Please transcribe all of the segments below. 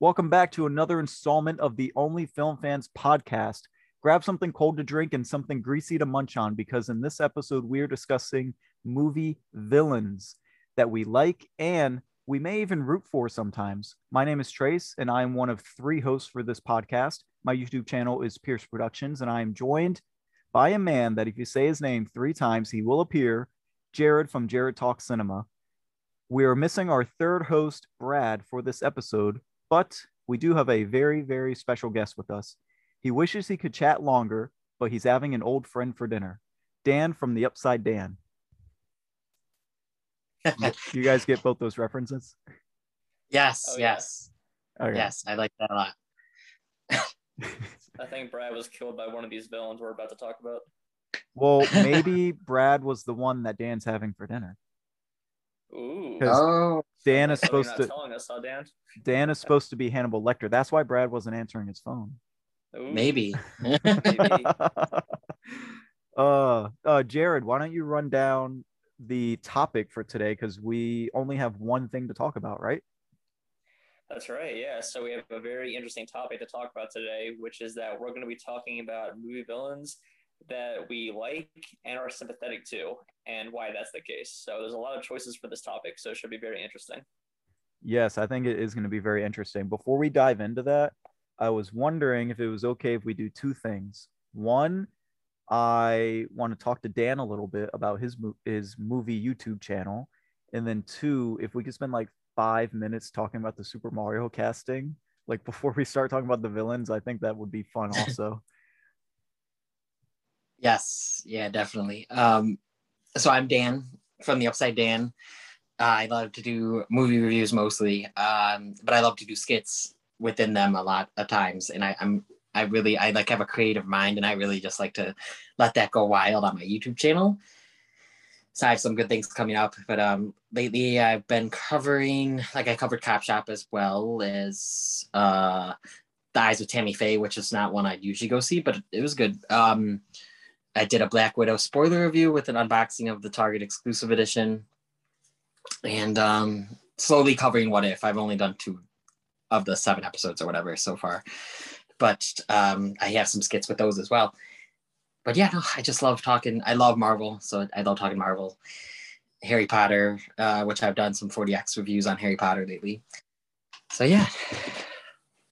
Welcome back to another installment of the Only Film Fans podcast. Grab something cold to drink and something greasy to munch on because in this episode, we are discussing movie villains that we like and we may even root for sometimes. My name is Trace, and I am one of three hosts for this podcast. My YouTube channel is Pierce Productions, and I am joined by a man that if you say his name three times, he will appear Jared from Jared Talk Cinema. We are missing our third host, Brad, for this episode, but we do have a very, very special guest with us. He wishes he could chat longer, but he's having an old friend for dinner. Dan from the Upside Dan. you guys get both those references? Yes, Oh, yeah. yes, Okay. yes. I like that a lot. I think Brad was killed by one of these villains we're about to talk about. Well, maybe Brad was the one that Dan's having for dinner. Ooh. 'Cause Oh, Dan is supposed to telling us, huh, Dan? Dan is supposed to be Hannibal Lecter. That's why Brad wasn't answering his phone. Ooh. maybe. Maybe. uh, uh, Jared, why don't you run down the topic for today? Because we only have one thing to talk about, right? That's right. Yeah. So we have a very interesting topic to talk about today, which is that we're going to be talking about movie villains that we like and are sympathetic to, and why that's the case. So there's a lot of choices for this topic, so it should be very interesting. Yes, I think it is going to be very interesting. Before we dive into that, I was wondering if it was okay if we do two things. One, I want to talk to Dan a little bit about his his movie YouTube channel, and then two, if we could spend like five minutes talking about the Super Mario casting, like before we start talking about the villains, I think that would be fun. Also, yes, yeah, definitely. Um, so I'm Dan from the Upside Dan. Uh, I love to do movie reviews mostly, um, but I love to do skits within them a lot of times. And I, I'm I really I like have a creative mind, and I really just like to let that go wild on my YouTube channel. So I have some good things coming up, but um, lately I've been covering like I covered Cop Shop as well as uh, The Eyes of Tammy Faye, which is not one I'd usually go see, but it was good. Um, I did a Black Widow spoiler review with an unboxing of the Target exclusive edition, and um, slowly covering What If. I've only done two of the seven episodes or whatever so far, but um, I have some skits with those as well. But yeah, no, I just love talking. I love Marvel, so I love talking Marvel. Harry Potter, uh, which I've done some 40x reviews on Harry Potter lately. So yeah,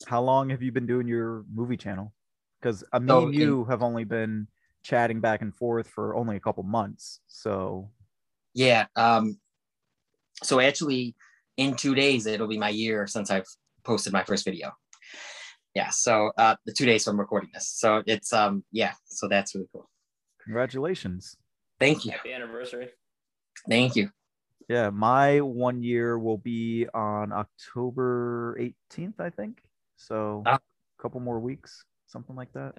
how long have you been doing your movie channel? Because uh, me So and in- you have only been chatting back and forth for only a couple months. So yeah. Um, so actually, in two days, it'll be my year since I've posted my first video. Yeah. So uh, the two days from recording this. So it's um yeah. So that's really cool. congratulations. Thank you. Happy anniversary. Thank you. Yeah, my one year will be on October 18th, I think. So Ah. a couple more weeks, something like that.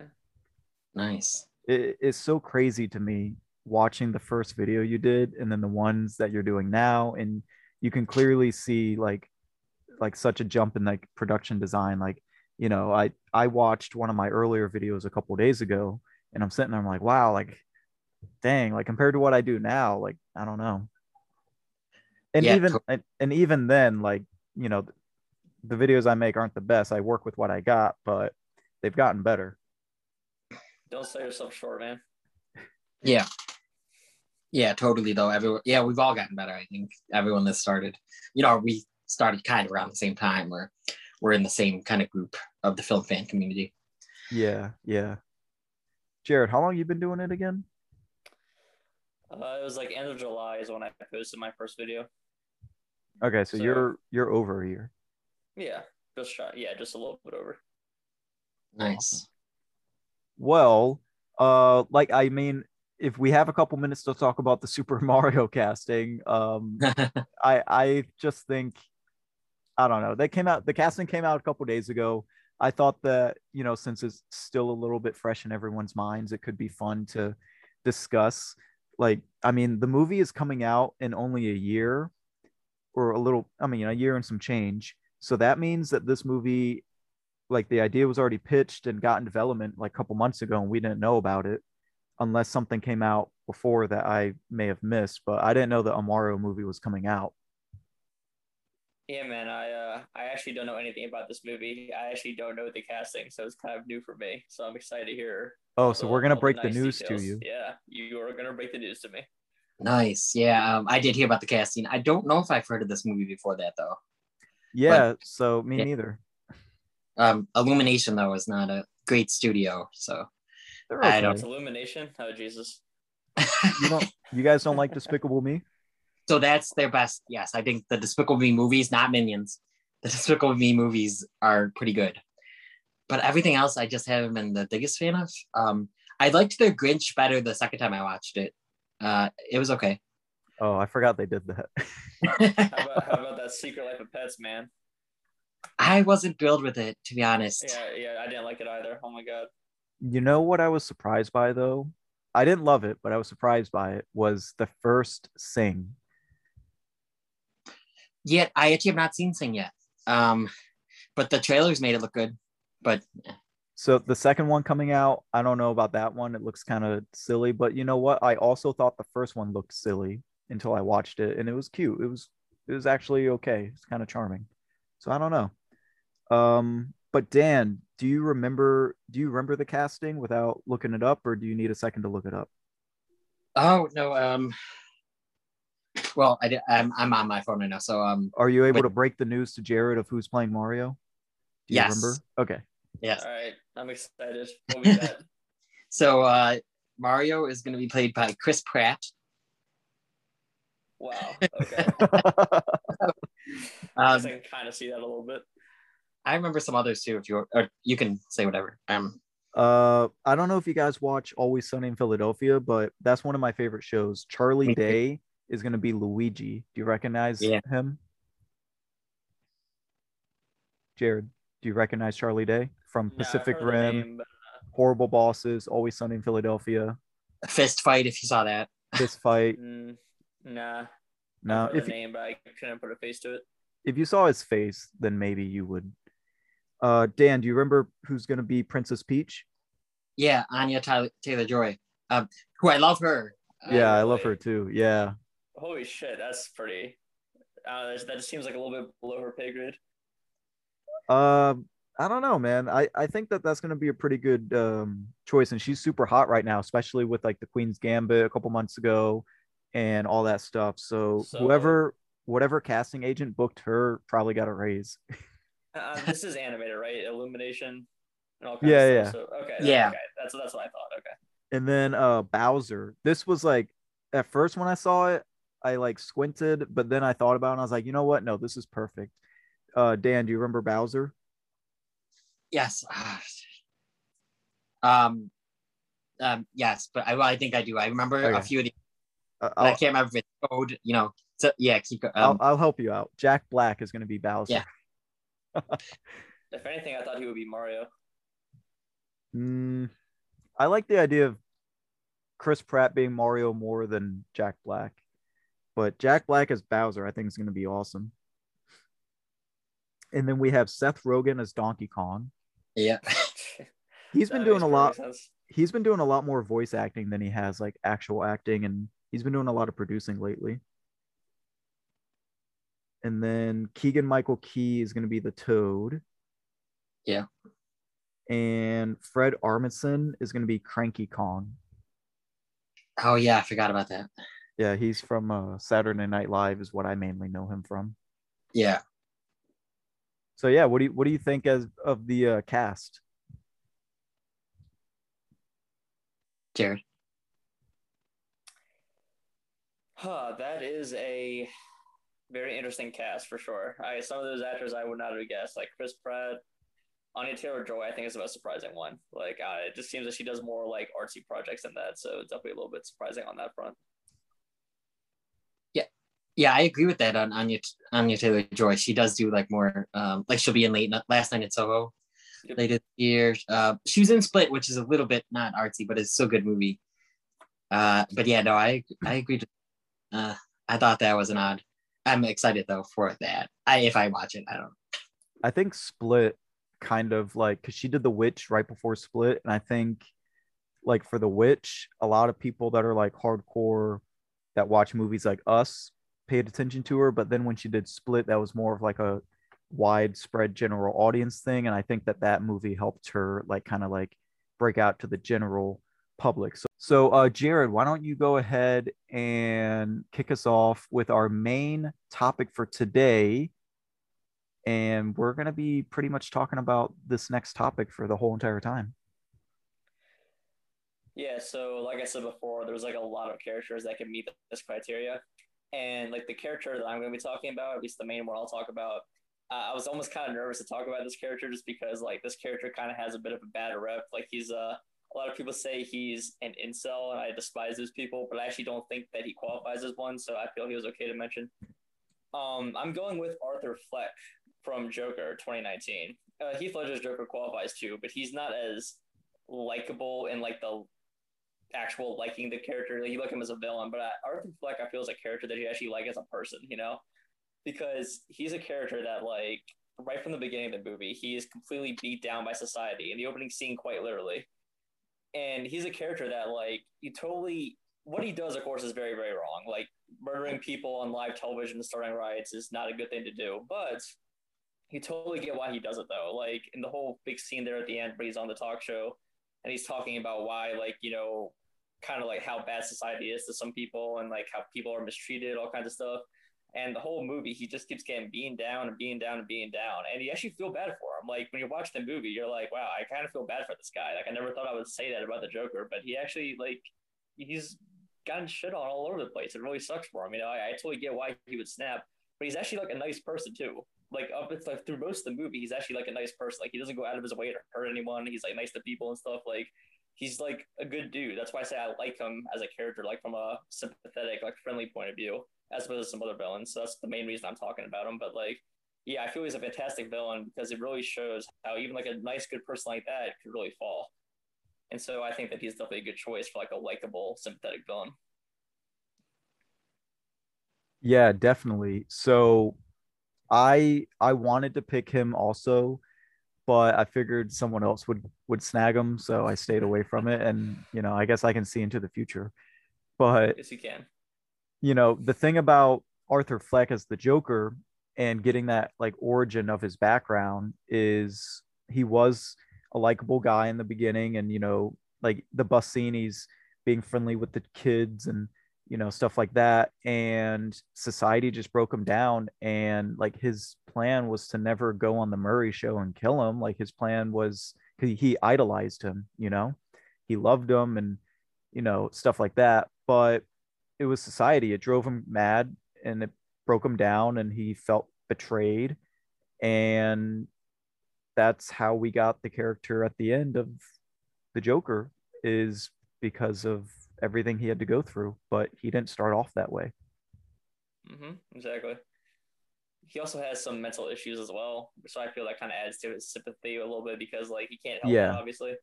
Nice. It, it's so crazy to me watching the first video you did and then the ones that you're doing now. And you can clearly see like like such a jump in like production design. Like, you know, I I watched one of my earlier videos a couple days ago and I'm sitting there, I'm like, wow, like dang, like compared to what I do now, like I don't know. And Yeah, even and, and even then, like, you know, the videos I make aren't the best. I work with what I got, but they've gotten better. Don't sell yourself short, man. Yeah. Yeah, totally though. Everyone yeah, we've all gotten better, I think. Everyone that started, you know, we started kind of around the same time or we're in the same kind of group of the film fan community. Yeah, yeah. Jared, how long you been doing it again? Uh, it was like end of July is when I posted my first video. Okay, so, So- you're you're over a year. Yeah, just shy. Yeah, just a little bit over. Nice. Well, uh, like I mean, if we have a couple minutes to talk about the Super Mario casting, um, I I just think I don't know. They came out the casting came out a couple days ago. I thought that, you know, since it's still a little bit fresh in everyone's minds, it could be fun to discuss. Like, I mean, the movie is coming out in only a year or a little, I mean, a year and some change. So that means that this movie, like the idea was already pitched and got in development like a couple months ago and we didn't know about it unless something came out before that I may have missed. But I didn't know that a Mario movie was coming out. Yeah, man. I uh, I actually don't know anything about this movie. I actually don't know the casting, so it's kind of new for me. So I'm excited to hear. Oh, so the- we're gonna break the nice news details. to you. Yeah, you are gonna break the news to me. Nice. Yeah, um, I did hear about the casting. I don't know if I've heard of this movie before that though. Yeah, so me Yeah. neither. Um, Illumination though is not a great studio, so They're I okay. don't- It's Illumination. Oh Jesus. You don't you guys don't like Despicable Me? so that's their best. Yes, I think the Despicable Me movies, not Minions, the Despicable Me movies are pretty good. But everything else, I just haven't been the biggest fan of. Um, I liked their Grinch better the second time I watched it. Uh, it was okay. Oh, I forgot they did that. How about, how about that Secret Life of Pets, man? I wasn't thrilled with it, to be honest. Yeah, yeah. I didn't like it either. Oh my god. You know what I was surprised by though? I didn't love it, but I was surprised by it was the first sing. Yet I actually have not seen Sing yet. Um, but the trailers made it look good. But So the second one coming out, I don't know about that one. It looks kind of silly, but you know what? I also thought the first one looked silly until I watched it, and it was cute. It was it was actually okay. It's kind of charming. So I don't know. Um, but Dan, do you remember? Do you remember the casting without looking it up, or do you need a second to look it up? oh no, um, well, I, I'm, I'm on my phone right now, so um, Are you able Wait. to break the news to Jared of who's playing Mario? Do you Yes. remember? Okay. yes. All right, I'm excited. What we got? So uh, Mario is going to be played by Chris Pratt. wow. Okay. I Um, guess I can kind of see that a little bit. I remember some others too. If you or you can say whatever. Um, Uh, I don't know if you guys watch Always Sunny in Philadelphia, but that's one of my favorite shows. Charlie Day is going to be Luigi. Do you recognize Yeah. him? Jared, do you recognize Charlie Day from Yeah, Pacific heard Rim, name, but, Horrible Bosses, Always Sunny in Philadelphia, fist fight. If you saw that. Fist Fight? mm, nah. No, I've if the name, but I couldn't put a face to it. If you saw his face, then maybe you would. Uh, Dan, do you remember who's going to be Princess Peach? Yeah, Anya Taylor Joy. Um, who I love her. Uh, yeah, I love really? her too. Yeah. Holy shit, that's pretty. Uh, that just seems like a little bit below her pay grade. Um, I don't know, man. I I think that that's going to be a pretty good um choice, and she's super hot right now, especially with like the Queen's Gambit a couple months ago, and all that stuff. So, So- whoever, whatever casting agent booked her, probably got a raise. Uh, this is animated, right? Illumination. And all kinds Yeah, of yeah. stuff. So, okay. Yeah. Okay. That's that's what I thought. Okay. And then uh Bowser. This was like at first when I saw it, I like squinted, but then I thought about it and I was like, you know what? No, this is perfect. Uh Dan, do you remember Bowser? Yes. um, um, yes, but I, well, I think I do. I remember a few of the. Uh, I can't remember if it's code. You know. So yeah, keep going. I'll Um, I'll help you out. Jack Black is going to be Bowser. Yeah. If anything, I thought he would be Mario. Mm, I like the idea of Chris Pratt being Mario more than Jack Black, but Jack Black as Bowser, I think is going to be awesome. And then we have Seth Rogen as Donkey Kong. yeah. He's been doing a lot. sense. He's been doing a lot more voice acting than he has like actual acting, and he's been doing a lot of producing lately. And then Keegan Michael Key is going to be the Toad. Yeah. And Fred Armisen is going to be Cranky Kong. Oh yeah, I forgot about that. Yeah, he's from uh, Saturday Night Live, is what I mainly know him from. Yeah. So yeah, what do you what do you think as of the uh, cast? Jared. Huh, that is a very interesting cast for sure. I some of those actors I would not have guessed, like Chris Pratt, Anya Taylor Joy. I think is the most surprising one. Like, uh, it just seems that she does more like artsy projects than that, so it's definitely a little bit surprising on that front. Yeah, yeah, I agree with that on Anya Anya Taylor Joy. She does do like more um like she'll be in late last night at Soho Yep. later this year. Uh she was in Split, which is a little bit not artsy, but it's still a good movie. Uh but yeah, no, I I agreed. Uh I thought that was an odd. I'm excited though for that. I if I watch it, I don't I think Split kind of like because she did The Witch right before Split, and I think like for The Witch, a lot of people that are like hardcore that watch movies like us paid attention to her, but then when she did Split, that was more of like a widespread general audience thing, and I think that that movie helped her like kind of like break out to the general public. So, so uh, Jared, why don't you go ahead and kick us off with our main topic for today? And we're going to be pretty much talking about this next topic for the whole entire time. Yeah, so like I said before, there's like a lot of characters that can meet this criteria. And like the character that I'm going to be talking about, at least the main one I'll talk about, uh, I was almost kind of nervous to talk about this character just because like this character kind of has a bit of a bad rep. Like he's uh, a lot of people say he's an incel, and I despise those people, but I actually don't think that he qualifies as one. So I feel he was okay to mention. Um, I'm going with Arthur Fleck from Joker 2019. Uh, Heath Ledger's Joker qualifies too, but he's not as likable in like the actual liking the character. Like you like him as a villain, but uh, Arthur Fleck, I feel is a character that you actually like as a person, you know, because he's a character that like right from the beginning of the movie, he is completely beat down by society in the opening scene, quite literally. And he's a character that like you totally what he does, of course, is very very wrong. Like murdering people on live television, starting riots is not a good thing to do, but you totally get why he does it though. Like in the whole big scene there at the end where he's on the talk show and he's talking about why like you know kind of like how bad society is to some people and like how people are mistreated all kinds of stuff and the whole movie he just keeps getting being down and being down and being down and you actually feel bad for him. Like when you watch the movie you're like wow i kind of feel bad for this guy. Like i never thought i would say that about the joker but he actually like he's gotten shit on all over the place. It really sucks for him you know? I, I totally get why he would snap but he's actually like a nice person too. Like up it's like through most of the movie he's actually like a nice person. Like he doesn't go out of his way to hurt anyone. He's like nice to people and stuff. Like he's like a good dude. That's why i say i like him as a character like from a sympathetic like friendly point of view as well as some other villains so that's the main reason i'm talking about him but like yeah i feel he's a fantastic villain because it really shows how even like a nice good person like that could really fall and so i think that he's definitely a good choice for like a likable sympathetic villain yeah definitely so I I wanted to pick him also, but I figured someone else would would snag him, so I stayed away from it. And you know, I guess I can see into the future. But yes, you can. You know, the thing about Arthur Fleck as the Joker and getting that like origin of his background is he was a likable guy in the beginning, and you know, like the bus scene, he's being friendly with the kids and you know stuff like that. And society just broke him down and like his plan was to never go on the murray show and kill him. Like his plan was because he idolized him you know? He loved him and you know stuff like that. But it was society it drove him mad and it broke him down and he felt betrayed and that's how we got the character at the end of the joker is because of everything he had to go through, but he didn't start off that way. Mm-hmm, exactly. He also has some mental issues as well, so I feel that kind of adds to his sympathy a little bit because like he can't help yeah. it, obviously.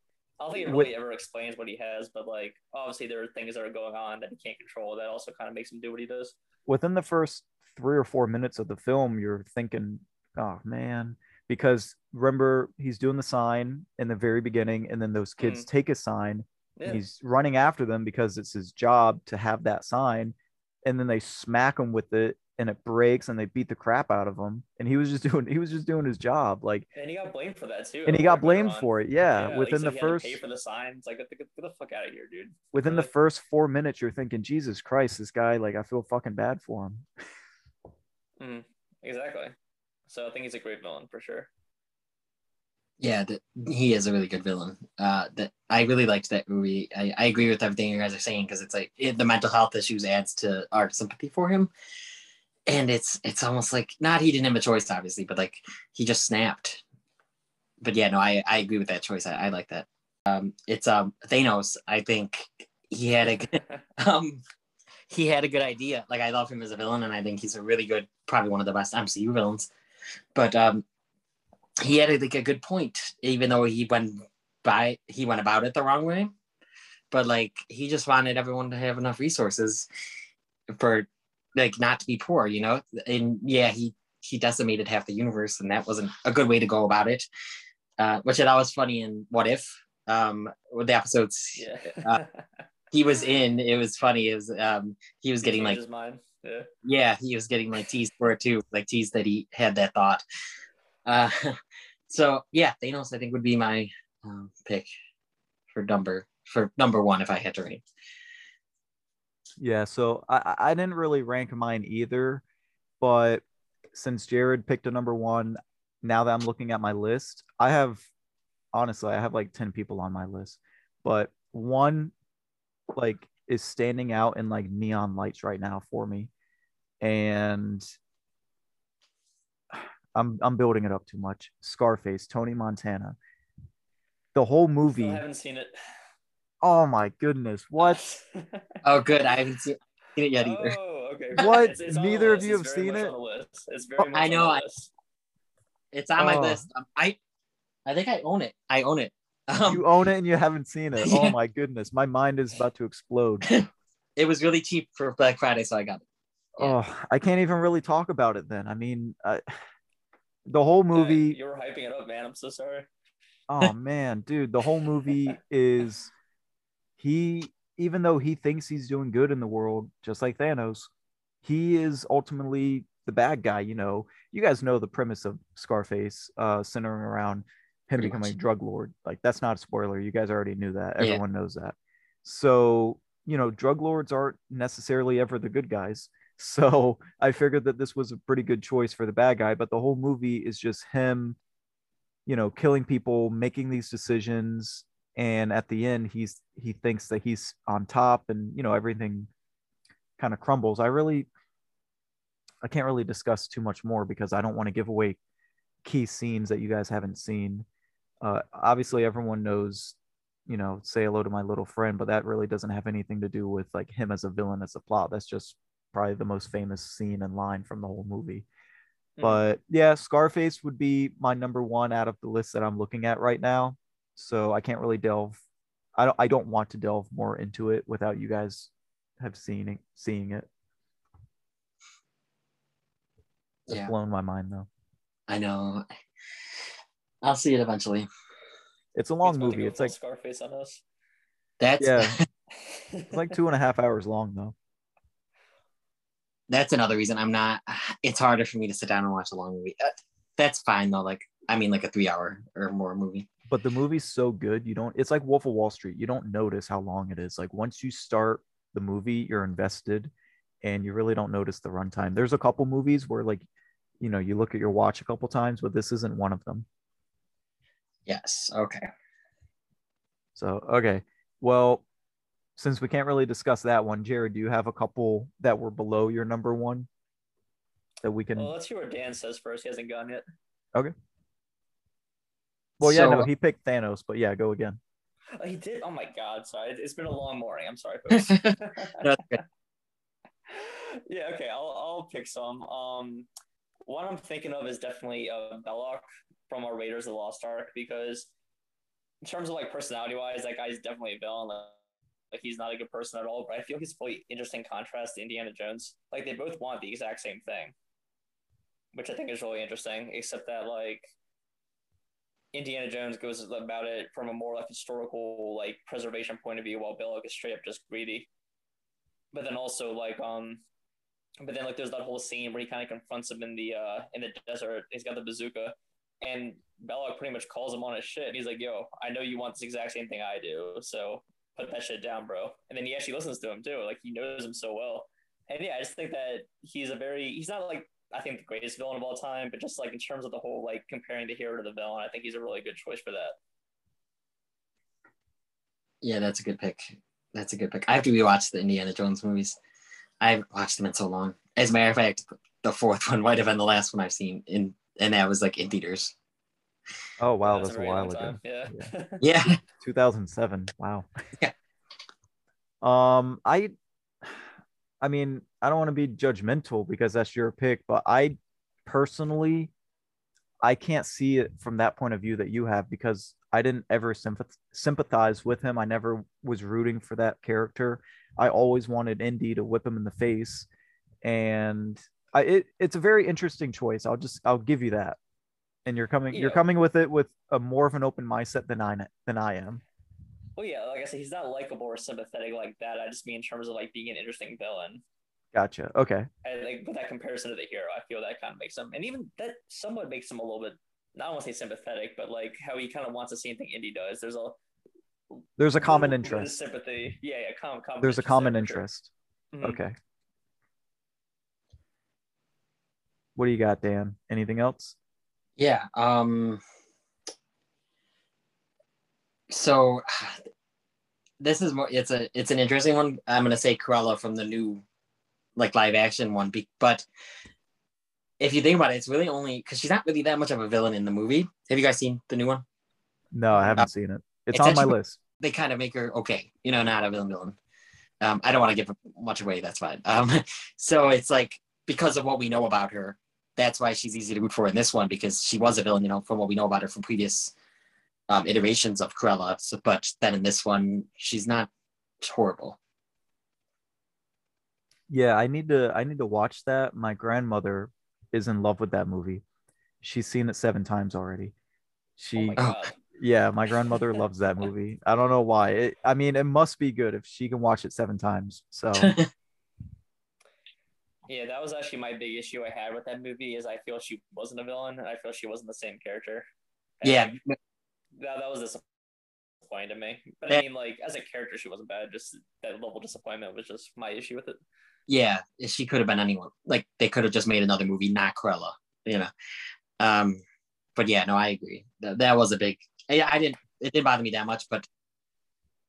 I don't think it really With, ever explains what he has, but like obviously there are things that are going on that he can't control that also kind of makes him do what he does. Within the first three or four minutes of the film, you're thinking, oh man, because remember he's doing the sign in the very beginning, and then those kids mm. take a sign yeah. He's running after them because it's his job to have that sign. And then they smack him with it and it breaks and they beat the crap out of him. And he was just doing he was just doing his job. Like and he got blamed for that too. And he got blamed for it. Yeah. yeah within the first pay for the signs. Like get the, get the fuck out of here, dude. Within the first four minutes, you're thinking, Jesus Christ, this guy, like I feel fucking bad for him. mm, exactly. So I think he's a great villain for sure yeah, that he is a really good villain. Uh, that I really liked that movie. I, I agree with everything you guys are saying because it's like it, the mental health issues adds to our sympathy for him, and it's it's almost like not he didn't have a choice obviously, but like he just snapped. But yeah, no, I I agree with that choice. I, I like that. Um, it's um Thanos. I think he had a good, um he had a good idea. Like I love him as a villain, and I think he's a really good, probably one of the best MCU villains. But um, he had like a good point, even though he went by he went about it the wrong way. But like he just wanted everyone to have enough resources for like not to be poor, you know. And yeah, he he decimated half the universe, and that wasn't a good way to go about it. Uh, which I thought was funny in What If, um, with the episodes yeah. uh, he was in. It was funny. Was um, he was getting like Yeah. Yeah, he was getting like teased for it too, like teased that he had that thought. Uh, so yeah, Thanos I think would be my um, pick for number for number one if I had to rank. Yeah, so I, I I didn't really rank mine either, but since Jared picked a number one, now that I'm looking at my list, I have honestly I have like 10 people on my list, but one like is standing out in like neon lights right now for me. And I'm I'm building it up too much. Scarface, Tony Montana. The whole movie. haven't seen it. Oh my goodness. What? Oh, good. I haven't seen, seen it yet either. Oh, okay. What? It's- it's Neither of you have seen it? on the list. It's very Oh, I know, I- It's on my Oh. list. Um, I I think I own it. I own it. Um, you own it and you haven't seen it. Oh my goodness. My mind is about to explode. it was really cheap for Black Friday, so I got it. Yeah. Oh, I can't even really talk about it then. I mean, I, the whole movie. You were hyping it up, man. I'm so sorry. oh man, dude, the whole movie is he even though he thinks he's doing good in the world, just like Thanos, he is ultimately the bad guy, you know. You guys know the premise of Scarface uh centering around him Pretty becoming much. a drug lord. Like that's not a spoiler. You guys already knew that. Yeah. Everyone knows that. So, you know, drug lords aren't necessarily ever the good guys. So I figured that this was a pretty good choice for the bad guy, but the whole movie is just him you know killing people making these decisions and at the end he's he thinks that he's on top and you know everything kind of crumbles i really i can't really discuss too much more because i don't want to give away key scenes that you guys haven't seen uh obviously everyone knows you know say hello to my little friend but that really doesn't have anything to do with like him as a villain as a plot that's just probably the most famous scene and line from the whole movie Hmm. but yeah, Scarface would be my number one out of the list that I'm looking at right now. So I can't really delve. I don't. I don't want to delve more into it without you guys have seen it. Seeing it, it's Yeah. blown my mind though. I know. I'll see it eventually. It's a long He's movie. It's like Scarface on us. That's Yeah. it's like two and a half hours long though. that's another reason I'm not. It's harder for me to sit down and watch a long movie. Uh, That's fine though. Like I mean, like a three hour or more movie. But the movie's so good, you don't. It's like Wolf of Wall Street. You don't notice how long it is. Like once you start the movie, you're invested, and you really don't notice the runtime. There's a couple movies where like, you know, you look at your watch a couple times, but this isn't one of them. Yes. Okay. So okay, well, since we can't really discuss that one, Jared, do you have a couple that were below your number one that we can? well, let's hear what Dan says first. He hasn't gone yet. Well, yeah, So- no, he picked Thanos, but yeah, go again. Oh, he did. Oh my God! Sorry, It- it's been a long morning. I'm sorry, folks. No, that's yeah. Okay. I'll I'll pick some. Um, one I'm thinking of is definitely uh, Belloq from our Raiders of the Lost Ark because in terms of like personality wise, that guy's definitely a villain. Like, like he's not a good person at all. But I feel he's a really interesting contrast to Indiana Jones. Like they both want the exact same thing, which I think is really interesting. Except that like Indiana Jones goes about it from a more like historical like preservation point of view, while Belloq is straight up just greedy. But then also like um, but then like there's that whole scene where he kind of confronts him in the uh in the desert. He's got the bazooka, and Belloq pretty much calls him on his shit. And he's like, "Yo, I know you want this exact same thing I do, so put that shit down, bro." And then he actually listens to him too. Like he knows him so well. And yeah, I just think that he's a very he's not like I think the greatest villain of all time, but just like in terms of the whole like comparing the hero to the villain, I think he's a really good choice for that. Yeah, that's a good pick. That's a good pick. I have to rewatch the Indiana Jones movies. I haven't watched them in so long. As a matter of fact, the fourth one might have been the last one I've seen in, and that was like in theaters. Oh wow, That's that's, a very while ago. time. Yeah. Yeah. 2007. Wow. Yeah. Um, I, I mean, I don't want to be judgmental because that's your pick, but I personally, I can't see it from that point of view that you have because I didn't ever sympathize with him. I never was rooting for that character. I always wanted Indy to whip him in the face, and I it, it's a very interesting choice. I'll just I'll give you that. And you're coming you're coming with it with a more of an open mindset than I than I am. Well, yeah, like I said, he's not likable or sympathetic like that. I just mean in terms of like being an interesting villain. Gotcha. Okay. And like with that comparison to the hero, I feel that kind of makes him, and even that somewhat makes him a little bit. Not want to say sympathetic, but like how he kind of wants the same thing Indy does. There's a There's a common little bit of interest. sympathy. Yeah, yeah, common. common There's a common there for sure. interest. Mhm. Okay. What do you got, Dan? Anything else? Yeah. Um. So, this is more. It's a. It's an interesting one. I'm gonna say Cruella from the new, like live action one. But if you think about it, it's really only because she's not really that much of a villain in the movie. Have you guys seen the new one? No, I haven't seen it. It's, it's on my list. They kind of make her okay. You know, not a villain. Villain. Um, I don't want to give much away. That's fine. Um, so it's like because of what we know about her, that's why she's easy to root for in this one because she was a villain. You know, from what we know about her from previous um, iterations of Cruella. So, but then in this one, she's not horrible. Yeah, I need to I need to watch that. My grandmother is in love with that movie. She's seen it seven times already. Oh She my yeah, my grandmother loves that movie. I don't know why. It, I mean, it must be good if she can watch it seven times. So Yeah, that was actually my big issue I had with that movie. Is I feel she wasn't a villain, and I feel she wasn't the same character. And yeah, that, that was disappointing to me. But I mean, like as a character, she wasn't bad. Just that level of disappointment was just my issue with it. yeah, she could have been anyone. Like they could have just made another movie, not Cruella. You know. Um, but yeah, no, I agree. That, that was a big. Yeah, I didn't. It didn't bother me that much, but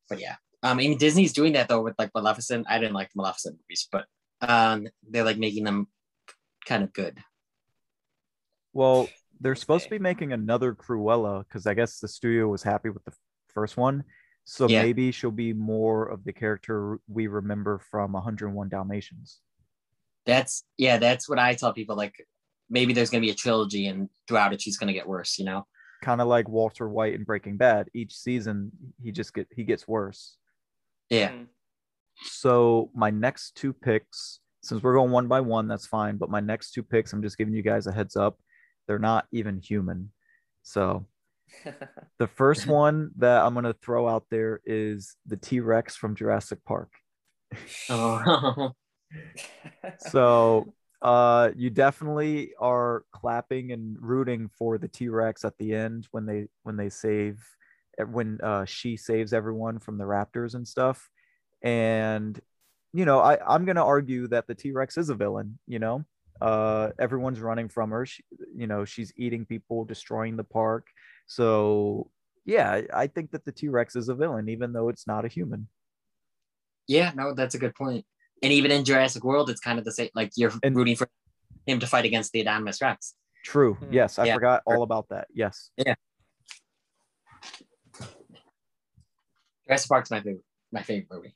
but yeah. Um, I mean, Disney's doing that though with like Maleficent. I didn't like the Maleficent movies, but um, they're like making them kind of good. well, they're supposed to be making another Cruella because I guess the studio was happy with the first one. So Yeah. maybe she'll be more of the character we remember from 101 Dalmatians. That's yeah, that's what I tell people. Like maybe there's gonna be a trilogy, and throughout it, she's gonna get worse. You know? Kind of like Walter White in Breaking Bad. Each season he just get he gets worse. Yeah. Mm. So my next two picks, since we're going one by one, that's fine. But my next two picks, I'm just giving you guys a heads up. They're not even human. So the first one that I'm gonna throw out there is the T Rex from Jurassic Park. Oh, So uh you definitely are clapping and rooting for the T-Rex at the end when they when they save when uh she saves everyone from the raptors and stuff. And you know, I I'm going to argue that the T-Rex is a villain, you know. Uh everyone's running from her. She, you know, she's eating people, destroying the park. So yeah, I- I think that the T-Rex is a villain even though it's not a human. yeah, no, that's a good point. And even in Jurassic World, it's kind of the same. Like you're And- rooting for him to fight against the Indominus Rex. True. Hmm. Yes, I Yeah. forgot all about that. Yes. Yeah. Jurassic Park's my favorite. My favorite movie.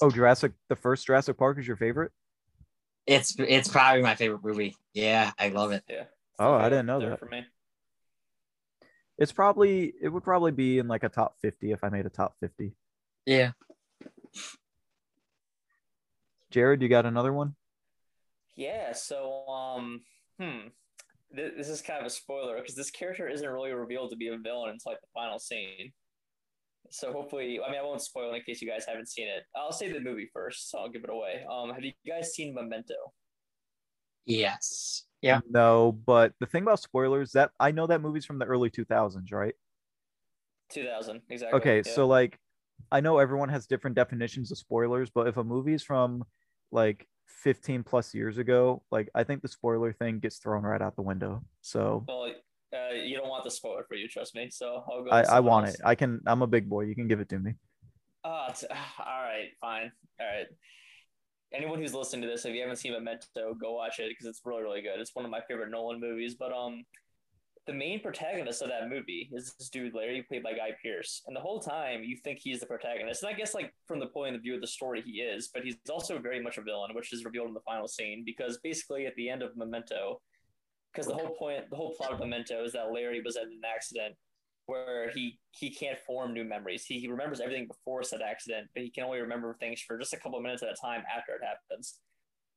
Oh, Jurassic the first Jurassic Park is your favorite? It's it's probably my favorite movie. Yeah, I love it. yeah. Oh, I didn't know that. For me. It's probably it would probably be in like a top 50 if I made a top 50. Yeah. Jared, you got another one? Yeah. So, um, hmm. This is kind of a spoiler because this character isn't really revealed to be a villain until like the final scene. So hopefully, I mean, I won't spoil it in case you guys haven't seen it. I'll say the movie first, so I'll give it away. Um, have you guys seen Memento? Yes. Yeah. No, but the thing about spoilers that I know that movie's from the early 2000s, right? 2000, exactly. Okay, yeah. so like I know everyone has different definitions of spoilers, but if a movie's from like 15 plus years ago, like I think the spoiler thing gets thrown right out the window. So Well, uh, you don't want the spoiler for you, trust me. So I'll go. I, I want else. it. I can I'm a big boy. You can give it to me. Ah, t- all right, fine. All right. Anyone who's listening to this, if you haven't seen Memento, go watch it because it's really, really good. It's one of my favorite Nolan movies. But um, the main protagonist of that movie is this dude Larry, played by Guy Pearce, and the whole time you think he's the protagonist. And I guess like from the point of view of the story, he is, but he's also very much a villain, which is revealed in the final scene because basically at the end of Memento, because the whole point, the whole plot of Memento is that Larry was in an accident where he he can't form new memories. He he remembers everything before said accident, but he can only remember things for just a couple of minutes at a time after it happens.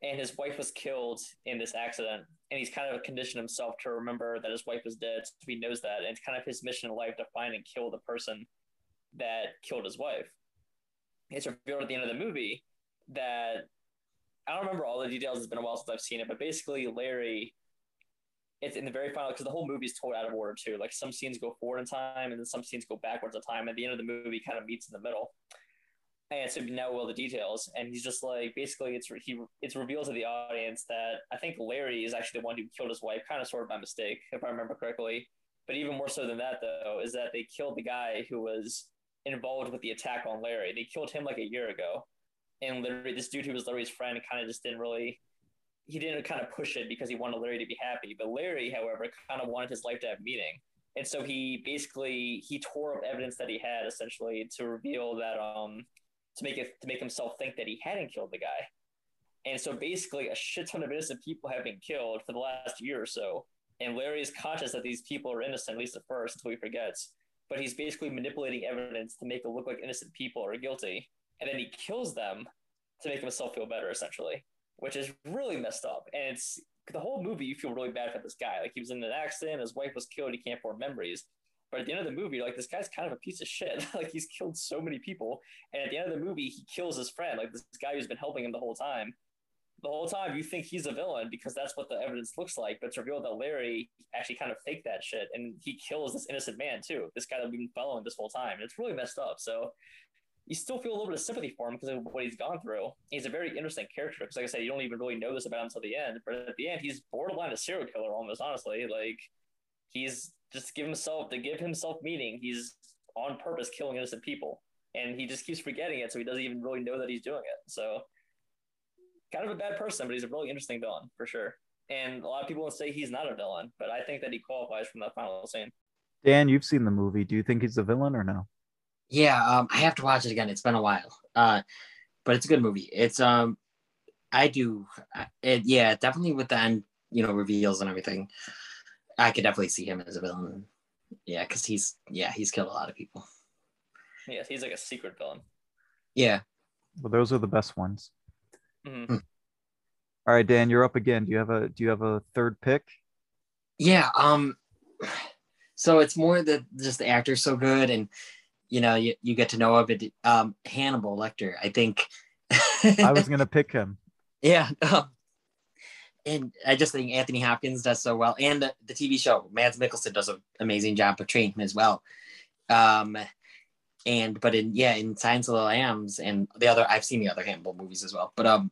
And his wife was killed in this accident, and he's kind of conditioned himself to remember that his wife was dead. So he knows that, and it's kind of his mission in life to find and kill the person that killed his wife. It's revealed at the end of the movie that I don't remember all the details. It's been a while since I've seen it, but basically, Larry. It's in the very final because the whole movie is told out of order too. Like some scenes go forward in time, and then some scenes go backwards in time. At the end of the movie, kind of meets in the middle and so now all the details and he's just like basically it's he it's revealed to the audience that i think larry is actually the one who killed his wife kind of sort of by mistake if i remember correctly but even more so than that though is that they killed the guy who was involved with the attack on larry they killed him like a year ago and literally this dude who was larry's friend kind of just didn't really he didn't kind of push it because he wanted larry to be happy but larry however kind of wanted his life to have meaning and so he basically he tore up evidence that he had essentially to reveal that um to make it to make himself think that he hadn't killed the guy. And so basically, a shit ton of innocent people have been killed for the last year or so. And Larry is conscious that these people are innocent, at least at first, until he forgets. But he's basically manipulating evidence to make it look like innocent people are guilty. And then he kills them to make himself feel better, essentially, which is really messed up. And it's the whole movie, you feel really bad for this guy. Like he was in an accident, his wife was killed, he can't form memories. But at the end of the movie, like this guy's kind of a piece of shit. like he's killed so many people, and at the end of the movie, he kills his friend, like this guy who's been helping him the whole time. The whole time, you think he's a villain because that's what the evidence looks like. But it's revealed that Larry actually kind of faked that shit, and he kills this innocent man too. This guy that we've been following this whole time. And it's really messed up. So you still feel a little bit of sympathy for him because of what he's gone through. He's a very interesting character because, like I said, you don't even really know this about him until the end. But at the end, he's borderline a serial killer almost. Honestly, like he's just give himself to give himself meaning. He's on purpose killing innocent people, and he just keeps forgetting it, so he doesn't even really know that he's doing it. So, kind of a bad person, but he's a really interesting villain for sure. And a lot of people will say he's not a villain, but I think that he qualifies from that final scene. Dan, you've seen the movie. Do you think he's a villain or no? Yeah, um, I have to watch it again. It's been a while, uh, but it's a good movie. It's um, I do, it, yeah, definitely with the end, you know, reveals and everything. I could definitely see him as a villain. Yeah, because he's yeah he's killed a lot of people. Yeah, he's like a secret villain. Yeah. Well, those are the best ones. Mm-hmm. All right, Dan, you're up again. Do you have a do you have a third pick? Yeah. Um. So it's more that just the actor's so good, and you know you, you get to know of it. Um, Hannibal Lecter, I think. I was gonna pick him. Yeah. Um, and I just think Anthony Hopkins does so well, and the, the TV show Mads Mikkelsen does an amazing job portraying him as well. Um, and but in yeah, in Silence of the Lambs and the other, I've seen the other Hannibal movies as well, but um,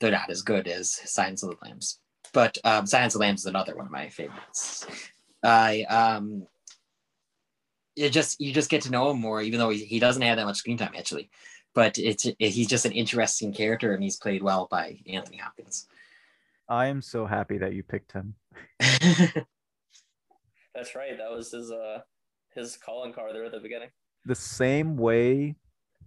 they're not as good as Silence of the Lambs. But um, Silence of the Lambs is another one of my favorites. I um, you just you just get to know him more, even though he, he doesn't have that much screen time actually. But it's it, he's just an interesting character, and he's played well by Anthony Hopkins. I am so happy that you picked him. That's right. That was his uh his calling card there at the beginning. The same way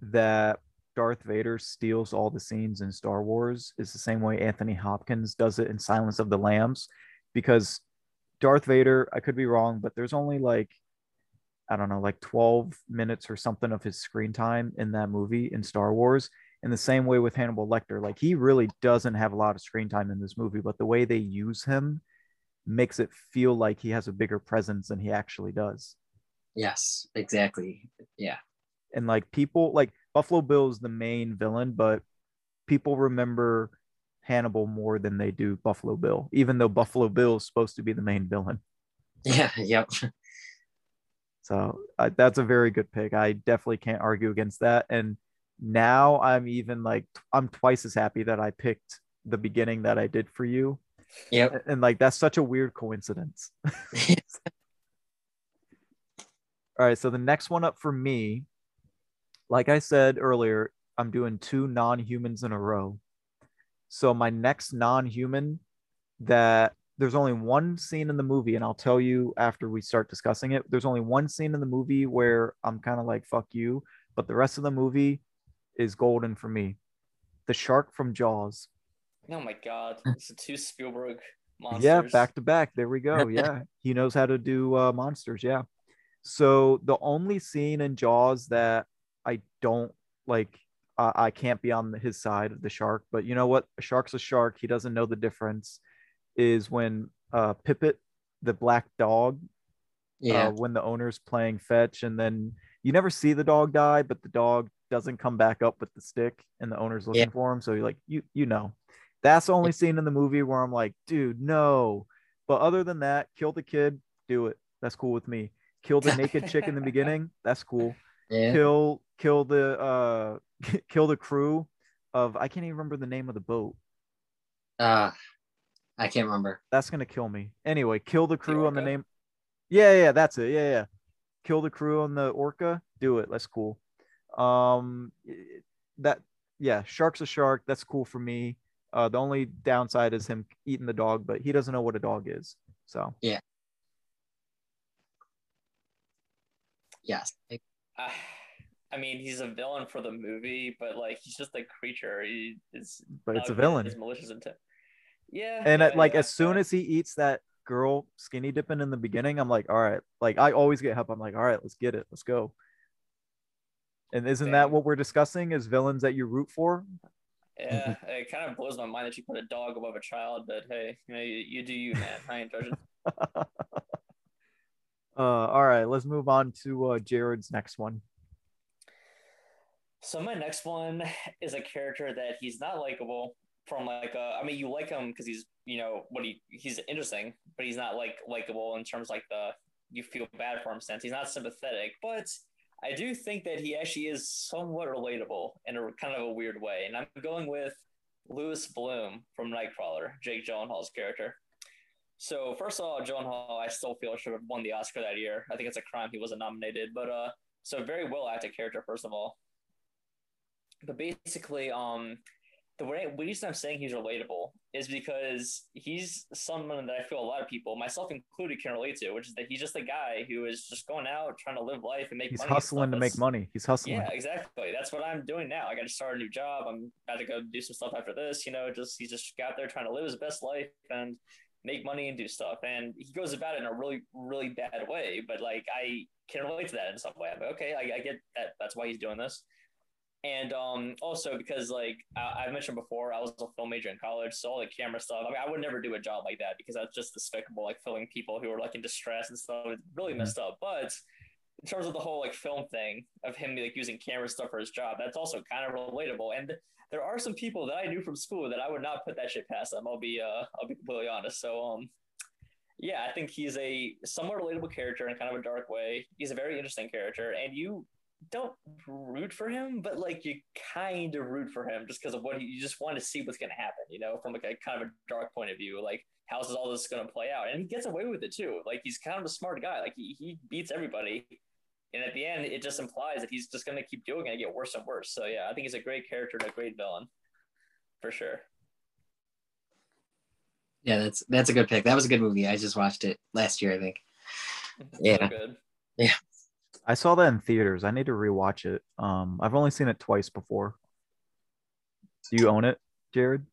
that Darth Vader steals all the scenes in Star Wars is the same way Anthony Hopkins does it in Silence of the Lambs because Darth Vader, I could be wrong, but there's only like I don't know, like 12 minutes or something of his screen time in that movie in Star Wars in the same way with Hannibal Lecter. Like he really doesn't have a lot of screen time in this movie, but the way they use him makes it feel like he has a bigger presence than he actually does. Yes, exactly. Yeah. And like people like Buffalo Bill is the main villain, but people remember Hannibal more than they do Buffalo Bill, even though Buffalo Bill is supposed to be the main villain. Yeah, yep. So uh, that's a very good pick. I definitely can't argue against that. And now I'm even like I'm twice as happy that I picked the beginning that I did for you. Yeah. And, and like that's such a weird coincidence. All right, so the next one up for me, like I said earlier, I'm doing two non-humans in a row. So my next non-human that there's only one scene in the movie, and I'll tell you after we start discussing it. There's only one scene in the movie where I'm kind of like, fuck you. But the rest of the movie, is golden for me. The shark from Jaws. Oh my god, it's a two Spielberg monsters. Yeah, back to back. There we go. Yeah, he knows how to do uh, monsters. Yeah. So the only scene in Jaws that I don't like, uh, I can't be on his side of the shark. But you know what? A shark's a shark. He doesn't know the difference. Is when uh, Pipit, the black dog, yeah, uh, when the owner's playing fetch, and then you never see the dog die, but the dog doesn't come back up with the stick and the owner's looking yeah. for him. So you're like, you you know. That's the only scene in the movie where I'm like, dude, no. But other than that, kill the kid, do it. That's cool with me. Kill the naked chick in the beginning, that's cool. Yeah. Kill kill the uh kill the crew of I can't even remember the name of the boat. Uh, I can't remember. That's gonna kill me. Anyway, kill the crew on the name. Yeah, yeah, that's it. Yeah, yeah. Kill the crew on the orca. Do it. That's cool. Um, that yeah, shark's a shark. That's cool for me. Uh, the only downside is him eating the dog, but he doesn't know what a dog is. So yeah. Yes. Uh, I mean, he's a villain for the movie, but like he's just a creature. He is. but it's a villain. His malicious intent. Yeah. And yeah, uh, like as soon as he eats that girl skinny dipping in the beginning, I'm like, all right. Like I always get help. I'm like, all right, let's get it. Let's go. And isn't that what we're discussing? Is villains that you root for? Yeah, it kind of blows my mind that you put a dog above a child, but hey, you know, you, you do you, man. I ain't judging. Uh, all right, let's move on to uh, Jared's next one. So my next one is a character that he's not likable from like uh, I mean you like him because he's you know what he he's interesting, but he's not like likable in terms like the you feel bad for him sense. He's not sympathetic, but I do think that he actually is somewhat relatable in a kind of a weird way. And I'm going with Louis Bloom from Nightcrawler, Jake Gyllenhaal's character. So first of all, Gyllenhaal, I still feel should have won the Oscar that year. I think it's a crime he wasn't nominated, but uh, so very well acted character first of all. But basically, um, the way, reason I'm saying he's relatable is because he's someone that I feel a lot of people, myself included, can relate to, which is that he's just a guy who is just going out trying to live life and make He's money. hustling to make money. He's hustling. Yeah, exactly. That's what I'm doing now. I got to start a new job. I'm about to go do some stuff after this. You know, just he's just out there trying to live his best life and make money and do stuff. And he goes about it in a really, really bad way. But like, I can relate to that in some way. I'm like, okay, I, I get that. That's why he's doing this. And um, also because like I, I mentioned before, I was a film major in college, so all the camera stuff. I mean, I would never do a job like that because that's just despicable. Like filming people who are like in distress and stuff, it's really Mhm. messed up. But in terms of the whole like film thing of him like using camera stuff for his job, that's also kind of relatable. And there are some people that I knew from school that I would not put that shit past them. I'll be uh I'll be completely honest. So um yeah, I think he's a somewhat relatable character in kind of a dark way. He's a very interesting character, and you don't root for him, but like you kind of root for him just because of what he, you just want to see what's going to happen, you know, from like a kind of a dark point of view. Like, how's all this going to play out? And he gets away with it too. Like, he's kind of a smart guy. Like, he, he beats everybody. And at the end, it just implies that he's just going to keep doing it and get worse and worse. So, yeah, I think he's a great character and a great villain for sure. Yeah, that's that's a good pick. That was a good movie. I just watched it last year, I think. Yeah. So good. I saw that in theaters. I need to rewatch it. Um, I've only seen it twice before. Do you own it, Jared?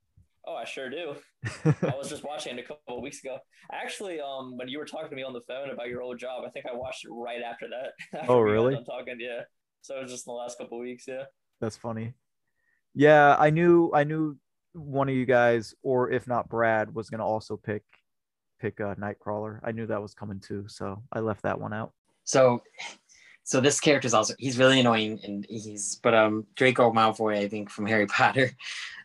Oh, I sure do. I was just watching it a couple of weeks ago. Actually, um, when you were talking to me on the phone about your old job, I think I watched it right after that. After Oh, really? I'm done Talking, yeah. So it was just in the last couple of weeks, yeah. That's funny. Yeah, I knew I knew one of you guys, or if not Brad, was gonna also pick pick uh, Nightcrawler. I knew that was coming too, so I left that one out. So, so this character is also he's really annoying, and he's but um Draco Malfoy, I think from Harry Potter,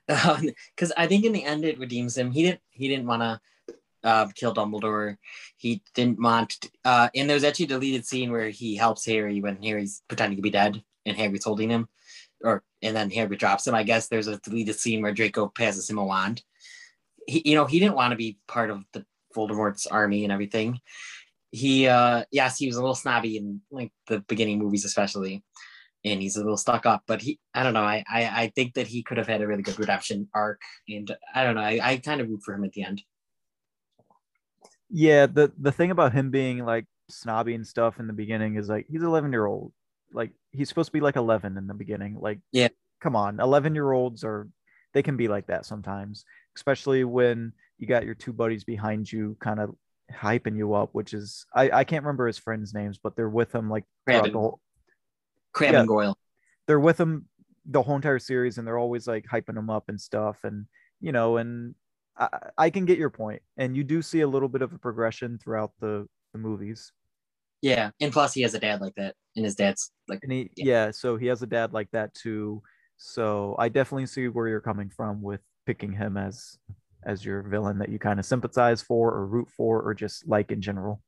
because I think in the end it redeems him. He didn't he didn't want to uh, kill Dumbledore. He didn't want. Uh, and there's actually a deleted scene where he helps Harry when Harry's pretending to be dead, and Harry's holding him, or and then Harry drops him. I guess there's a deleted scene where Draco passes him a wand. He, you know, he didn't want to be part of the Voldemort's army and everything. He, uh, yes, he was a little snobby in like the beginning movies, especially, and he's a little stuck up. But he, I don't know, I, I, I think that he could have had a really good redemption arc, and I don't know, I, I kind of root for him at the end. Yeah, the the thing about him being like snobby and stuff in the beginning is like he's 11 year old. Like he's supposed to be like 11 in the beginning. Like Yeah. come on, 11 year olds are they can be like that sometimes, especially when you got your two buddies behind you, kind of hyping you up. Which is I I can't remember his friends' names, but they're with him like Crabbe the whole. Crabbe yeah. and Goyle. They're with him the whole entire series, and they're always like hyping him up and stuff, and you know, and I, I can get your point, and you do see a little bit of a progression throughout the the movies. Yeah, and plus he has a dad like that, and his dad's like, And he, Yeah. yeah. so he has a dad like that too. So I definitely see where you're coming from with picking him as as your villain that you kind of sympathize for or root for or just like in general.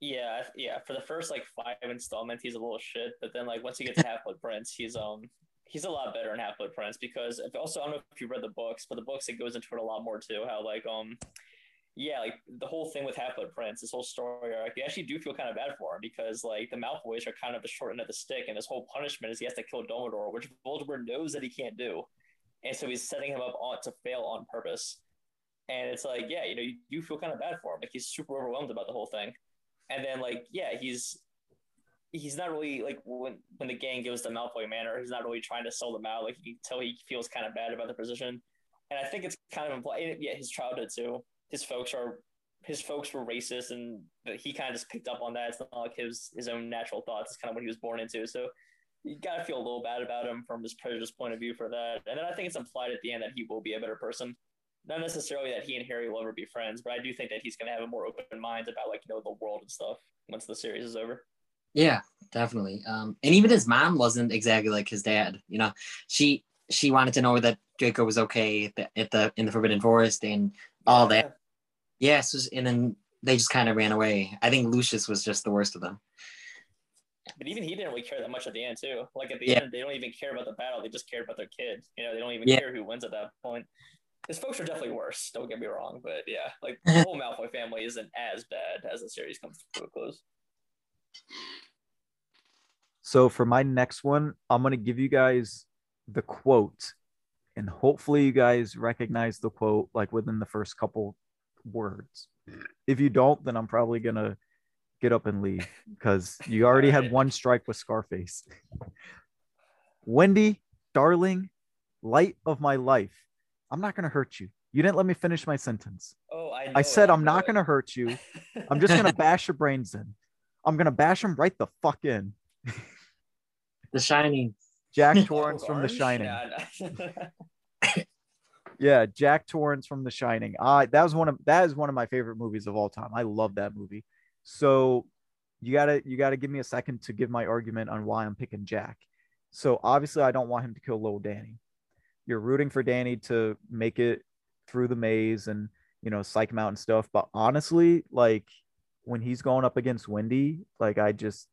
Yeah, yeah. For the first like five installments, he's a little shit, but then like once he gets Half Blood Prince, he's um he's a lot better in Half Blood Prince because if, also I don't know if you read the books, but the books it goes into it a lot more too. How like um yeah, like the whole thing with Half Blood Prince, this whole story arc, you actually do feel kind of bad for him because like the Malfoys are kind of the short end of the stick, and his whole punishment is he has to kill Dumbledore, which Voldemort knows that he can't do, and so he's setting him up on to fail on purpose. And it's like, yeah, you know, you do feel kind of bad for him. Like he's super overwhelmed about the whole thing and then like yeah, he's he's not really like when when the gang goes to Malfoy Manor, he's not really trying to sell them out. Like you can tell he feels kind of bad about the position, and I think it's kind of implied. Yeah, his childhood too. His folks are his folks were racist, and he kind of just picked up on that. It's not like his his own natural thoughts. It's kind of what he was born into. So you gotta feel a little bad about him from his prejudice point of view for that. And then I think it's implied at the end that he will be a better person not necessarily that he and Harry will ever be friends, but I do think that he's going to have a more open mind about like you know the world and stuff once the series is over. Yeah, definitely. Um, and even his mom wasn't exactly like his dad. You know, she she wanted to know that Draco was okay at the, at the in the Forbidden Forest and all yeah. that. Yes, yeah, so, and then they just kind of ran away. I think Lucius was just the worst of them. But even he didn't really care that much at the end too. Like at the yeah. end, they don't even care about the battle; they just care about their kid. You know, they don't even yeah. care who wins at that point his folks are definitely worse. Don't get me wrong, but yeah, like the whole Malfoy family isn't as bad as the series comes to a close. So for my next one, I'm gonna give you guys the quote, and hopefully you guys recognize the quote like within the first couple words. If you don't, then I'm probably gonna get up and leave because you already had one strike with Scarface. Wendy, darling, light of my life I'm not going to hurt you. You didn't let me finish my sentence. Oh, I, I said I'm not going to hurt you. I'm just going to bash your brains in. I'm going to bash them right the fuck in. the Shining. Jack Torrance from The Shining. yeah, Jack Torrance from The Shining. I that was one of that is one of my favorite movies of all time. I love that movie. So you gotta you gotta give me a second to give my argument on why I'm picking Jack. So obviously I don't want him to kill little Danny you're rooting for Danny to make it through the maze and you know psych him out and stuff. But honestly, like when he's going up against Wendy, like I just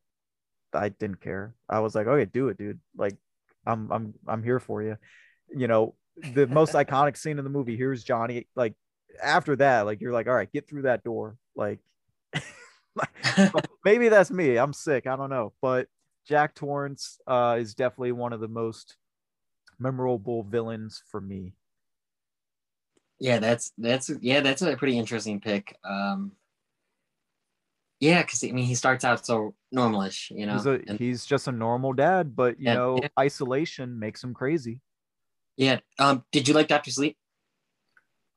I didn't care. I was like, okay, do it, dude. Like I'm I'm I'm here for you. You know, the most iconic scene in the movie. Here's Johnny. Like after that, like you're like, all right, get through that door. Like maybe that's me. I'm sick. I don't know. But Jack Torrance uh, is definitely one of the most memorable villains for me. Yeah, that's that's yeah, that's a pretty interesting pick. Um yeah, because I mean he starts out so normalish, you know. He's, a, and, he's just a normal dad, but you yeah, know, yeah. isolation makes him crazy. Yeah. Um, did you like Doctor Sleep?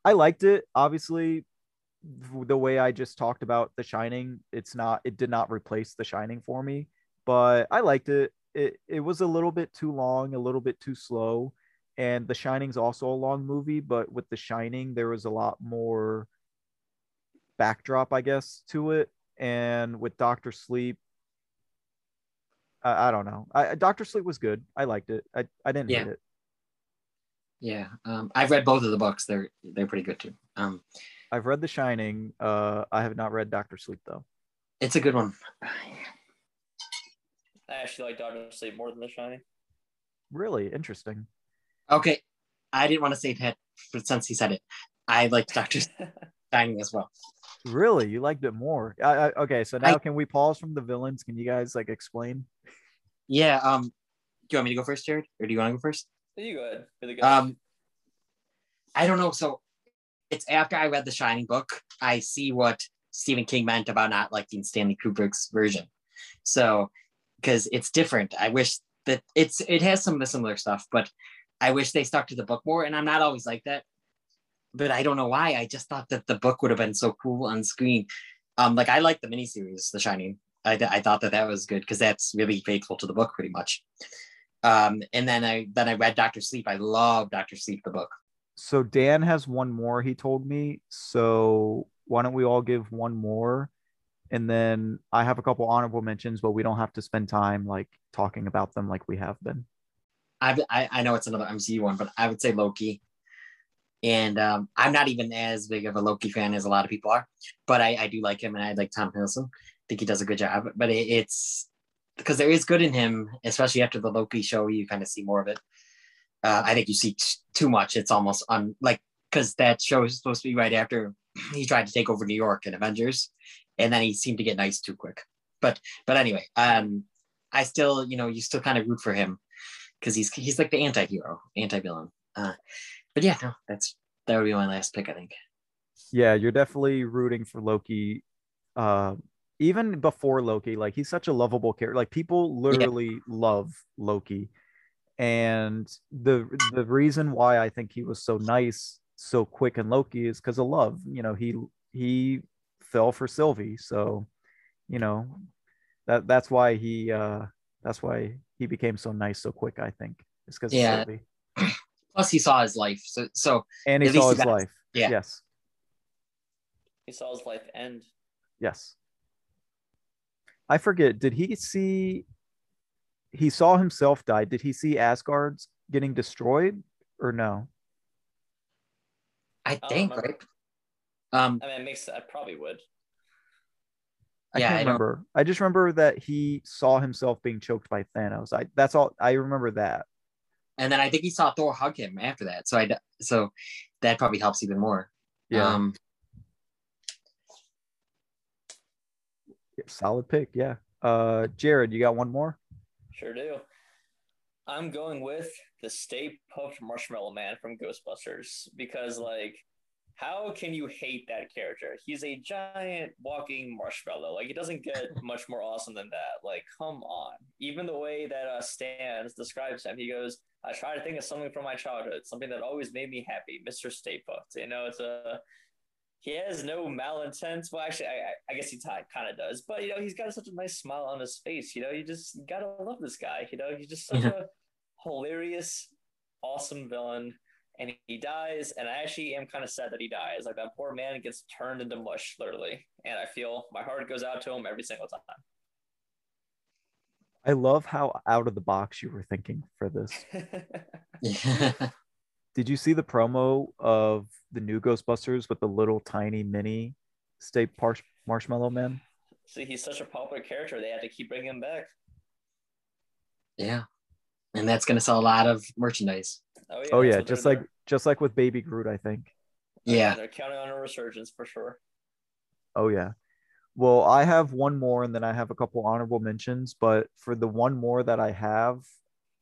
I liked it. Obviously, the way I just talked about The Shining, it's not it did not replace The Shining for me, but I liked it it, it was a little bit too long, a little bit too slow. And The Shining's also a long movie, but with The Shining, there was a lot more backdrop, I guess, to it. And with Doctor Sleep, I, I don't know. I, Doctor Sleep was good. I liked it. I, I didn't yeah. hate it. Yeah, um, I've read both of the books. They're they're pretty good too. Um, I've read The Shining. Uh, I have not read Doctor Sleep though. It's a good one. I actually like Doctor Sleep more than The Shining. Really interesting. Okay, I didn't want to say that, but since he said it, I liked Doctor Shining as well. Really, you liked it more. I, I, okay, so now I, can we pause from the villains? Can you guys like explain? Yeah. Um. Do you want me to go first, Jared, or do you want to go first? You go ahead. For Um. I don't know. So it's after I read the Shining book, I see what Stephen King meant about not liking Stanley Kubrick's version. So because it's different. I wish that it's it has some of the similar stuff, but I wish they stuck to the book more. And I'm not always like that, but I don't know why. I just thought that the book would have been so cool on screen. Um, like I like the miniseries, The Shining. I, I thought that that was good because that's really faithful to the book pretty much. Um, and then I then I read Doctor Sleep. I love Doctor Sleep, the book. So Dan has one more. He told me. So why don't we all give one more? And then I have a couple honorable mentions, but we don't have to spend time like talking about them like we have been. I, I I know it's another MCU one, but I would say Loki. And um, I'm not even as big of a Loki fan as a lot of people are, but I, I do like him and I like Tom Hiddleston. I think he does a good job. But it, it's because there is good in him, especially after the Loki show, you kind of see more of it. Uh, I think you see t- too much. It's almost on like because that show is supposed to be right after he tried to take over New York in Avengers, and then he seemed to get nice too quick. But but anyway, um, I still you know you still kind of root for him because he's he's like the anti-hero, anti-villain. Uh, but yeah, no, that's that would be my last pick, I think. Yeah, you're definitely rooting for Loki. Uh, even before Loki, like he's such a lovable character. Like people literally yeah. love Loki, and the the reason why I think he was so nice, so quick in Loki is because of love. You know, he he fell for Sylvie, so you know that that's why he uh that's why he became so nice so quick. I think it's because yeah. Plus, he saw his life. So, so and he saw his life. Yeah. Yes. He saw his life end. Yes. I forget. Did he see? He saw himself die. Did he see Asgard's getting destroyed or no? I think I right. Um, I mean, it makes. I probably would. I yeah, can't I remember. I just remember that he saw himself being choked by Thanos. I that's all I remember that. And then I think he saw Thor hug him after that. So I so that probably helps even more. Yeah. Um, solid pick. Yeah. Uh, Jared, you got one more? Sure do. I'm going with the Stay Puft Marshmallow Man from Ghostbusters because, like, how can you hate that character? He's a giant walking marshmallow. Like it doesn't get much more awesome than that. Like come on. Even the way that uh, Stantz describes him, he goes, "I try to think of something from my childhood, something that always made me happy." Mr. Stay Puft. You know, it's a he has no malintent. Well, actually, I, I guess he t- kind of does, but you know, he's got such a nice smile on his face. You know, you just gotta love this guy. You know, he's just such a hilarious, awesome villain and he dies. And I actually am kind of sad that he dies. Like that poor man gets turned into mush, literally. And I feel my heart goes out to him every single time. I love how out of the box you were thinking for this. Did you see the promo of the new Ghostbusters with the little tiny mini state par- marshmallow man? See, he's such a popular character. They had to keep bringing him back. Yeah and that's going to sell a lot of merchandise. Oh yeah, oh, yeah. just like just like with Baby Groot, I think. Yeah, they're counting on a resurgence for sure. Oh yeah. Well, I have one more, and then I have a couple honorable mentions. But for the one more that I have,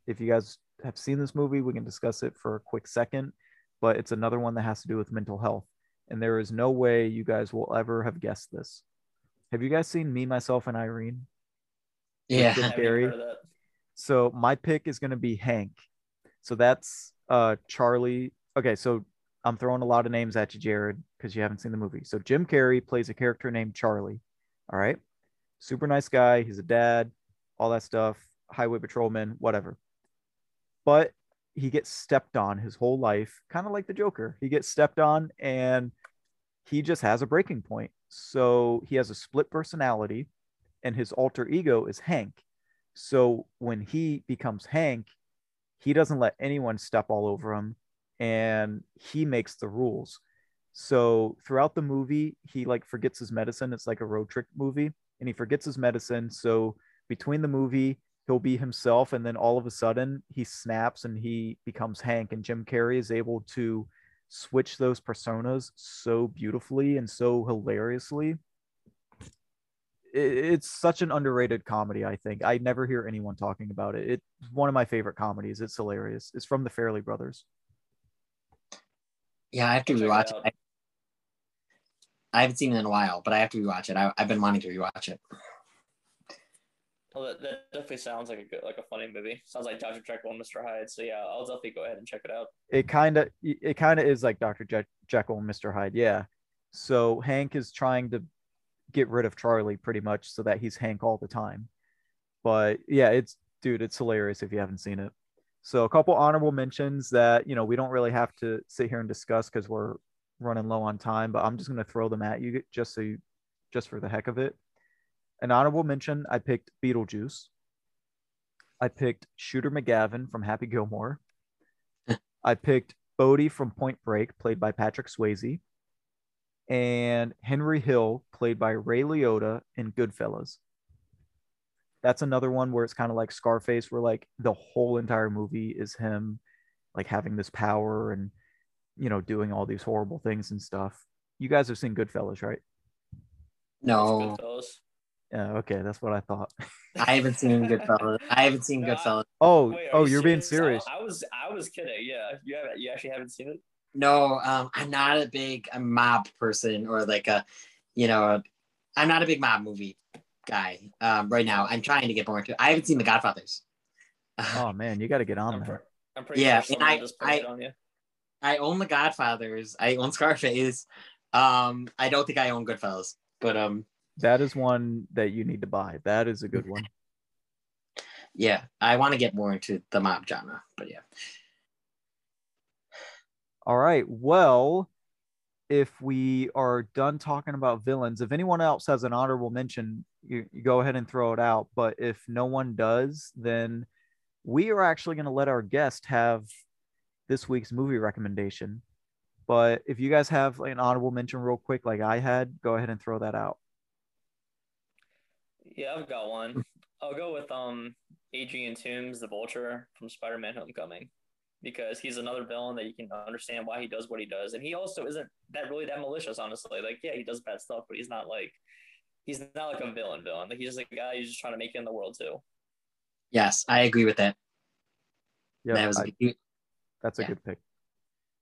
if you guys have seen this movie, we can discuss it for a quick second. But it's another one that has to do with mental health, and there is no way you guys will ever have guessed this. Have you guys seen Me, Myself, and Irene? Yeah, Gary. So my pick is going to be Hank. So that's uh Charlie. Okay, so I'm throwing a lot of names at you, Jared, because you haven't seen the movie. So Jim Carrey plays a character named Charlie. All right. Super nice guy. He's a dad, all that stuff, highway patrolman, whatever. But he gets stepped on his whole life, kind of like the Joker. He gets stepped on and he just has a breaking point. So he has a split personality, and his alter ego is Hank. So when he becomes Hank, he doesn't let anyone step all over him and he makes the rules. So throughout the movie, he like forgets his medicine. It's like a road trip movie and he forgets his medicine. So between the movie, he'll be himself and then all of a sudden he snaps and he becomes Hank and Jim Carrey is able to switch those personas so beautifully and so hilariously. It's such an underrated comedy i think. I never hear anyone talking about it. It's one of my favorite comedies. It's hilarious. It's from the Farrelly brothers. Yeah i have to rewatch it, it. I, I, haven't seen it in a while but i have to rewatch it. I, have been wanting to rewatch it well that, that, definitely sounds like a good like a funny movie sounds like dr jekyll and mr hyde so yeah i'll definitely go ahead and check it out it kind of it kind of is like dr Je- jekyll and mr hyde yeah so hank is trying to get rid of Charlie pretty much so that he's Hank all the time. But yeah, it's dude, it's hilarious if you haven't seen it. So a couple honorable mentions that you know we don't really have to sit here and discuss because we're running low on time, but I'm just gonna throw them at you just so you just for the heck of it. An honorable mention, I picked Beetlejuice. I picked Shooter McGavin from Happy Gilmore. I picked Bodhi from Point Break, played by Patrick Swayze, and Henry Hill, played by Ray Liotta in Goodfellas. That's another one where it's kind of like Scarface, where like the whole entire movie is him like having this power and you know doing all these horrible things and stuff. You guys have seen Goodfellas, right? No, Goodfellas. Yeah, okay, that's what I thought. I haven't seen Goodfellas. I haven't seen No, I- Goodfellas. Oh, Wait, oh, you you're being serious? serious. I, I was I was kidding. Yeah, you haven't you actually haven't seen it. No, um, I'm not a big a mob person or like a, you know, i I'm not a big mob movie guy um, right now. I'm trying to get more into. it. I haven't seen The Godfathers. Oh man, you got to get on I'm, there. pre- I'm pretty Yeah, sure and I- just put I- it on you. I own The Godfathers. I own Scarface. Um, I don't think I own Goodfellas, but um, That is one that you need to buy. That is a good one. yeah, I want to get more into the mob genre. But yeah, All right. Well, if we are done talking about villains, if anyone else has an honorable mention, you, you go ahead and throw it out. But if no one does, then we are actually going to let our guest have this week's movie recommendation. But if you guys have an honorable mention, real quick, like I had, go ahead and throw that out. Yeah, I've got one. I'll go with um Adrian Toomes, the Vulture from Spider-Man: Homecoming, because he's another villain that you can understand why he does what he does, and he also isn't that really that malicious, honestly. Like, yeah, he does bad stuff, but he's not like he's not like a villain villain. Like, he's just a guy who's just trying to make it in the world too. yes, I agree with that. Yeah, that was I- a- that's a yeah. good pick.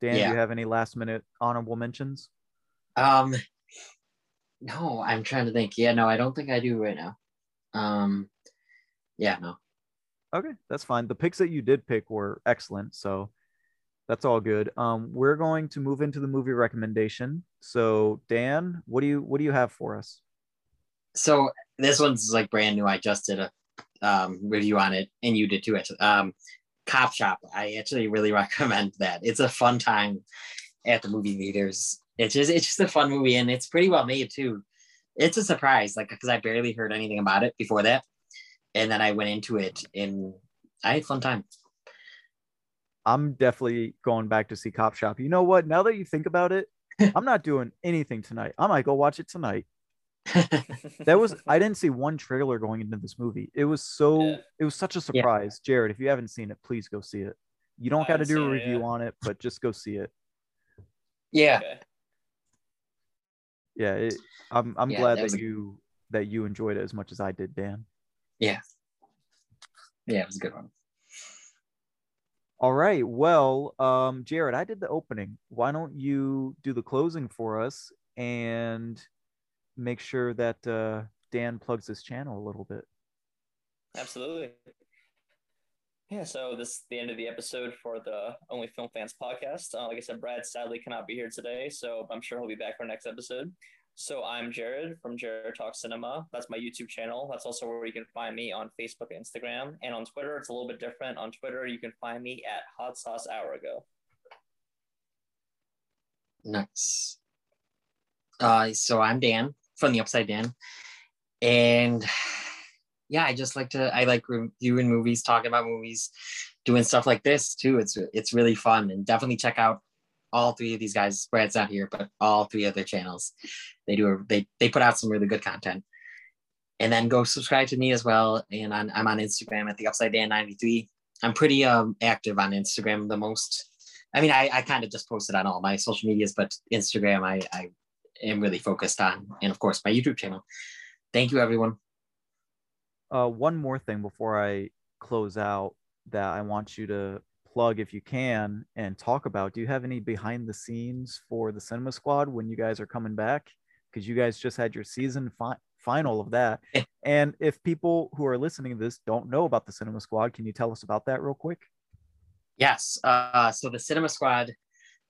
Dan, Yeah. do you have any last minute honorable mentions? um. No, I'm trying to think. Yeah, no, I don't think I do right now. Um, yeah, no. Okay, that's fine. The picks that you did pick were excellent, so that's all good. Um, we're going to move into the movie recommendation. So, Dan, what do you what do you have for us? so this one's like brand new. I just did a um, review on it, and you did too. Actually, um, Cop Shop. I actually really recommend that. It's a fun time at the movie theaters. It's just it's just a fun movie, and it's pretty well made too. It's a surprise, like because I barely heard anything about it before that, and then I went into it, and I had fun time. I'm definitely going back to see Cop Shop. You know what? Now that you think about it, I'm not doing anything tonight. I might go watch it tonight. That was I didn't see one trailer going into this movie. It was so Yeah. it was such a surprise. Jared, if you haven't seen it, please go see it. You don't got to do a seen it review on it, but just go see it. yeah, Okay. Yeah, it, I'm I'm Yeah, glad that that, was a- you that you enjoyed it as much as I did, Dan. yeah, yeah. It was a good one. All right. Well, um, Jared, I did the opening. Why don't you do the closing for us and make sure that uh, Dan plugs his channel a little bit? Absolutely. Yeah, so this is the end of the episode for the Only Film Fans podcast. Uh, like I said, Brad sadly cannot be here today, so I'm sure he'll be back for next episode. So I'm Jared from Jared Talk Cinema. That's my YouTube channel. That's also where you can find me on Facebook Instagram. And on Twitter, it's a little bit different. On Twitter, you can find me at Hot Sauce Hour Ago. Nice. Uh, so I'm Dan from the Upside Dan, and yeah, I just like to I like reviewing movies, talking about movies, doing stuff like this too. It's it's really fun, and definitely check out all three of these guys. Brad's not here, but all three of their channels. They do a, they they put out some really good content. And then go subscribe to me as well. And I'm on Instagram at the Upside Dan 93. I'm pretty um active on Instagram the most. I mean, I, I kind of just posted on all my social medias, but Instagram I, I am really focused on, and of course my YouTube channel. Thank you, everyone. Uh, one more thing before I close out that I want you to plug if you can and talk about. Do you have any behind the scenes for the Cinema Squad when you guys are coming back? Because you guys just had your season fi- final of that. And if people who are listening to this don't know about the Cinema Squad, can you tell us about that real quick? Yes. Uh, so the Cinema Squad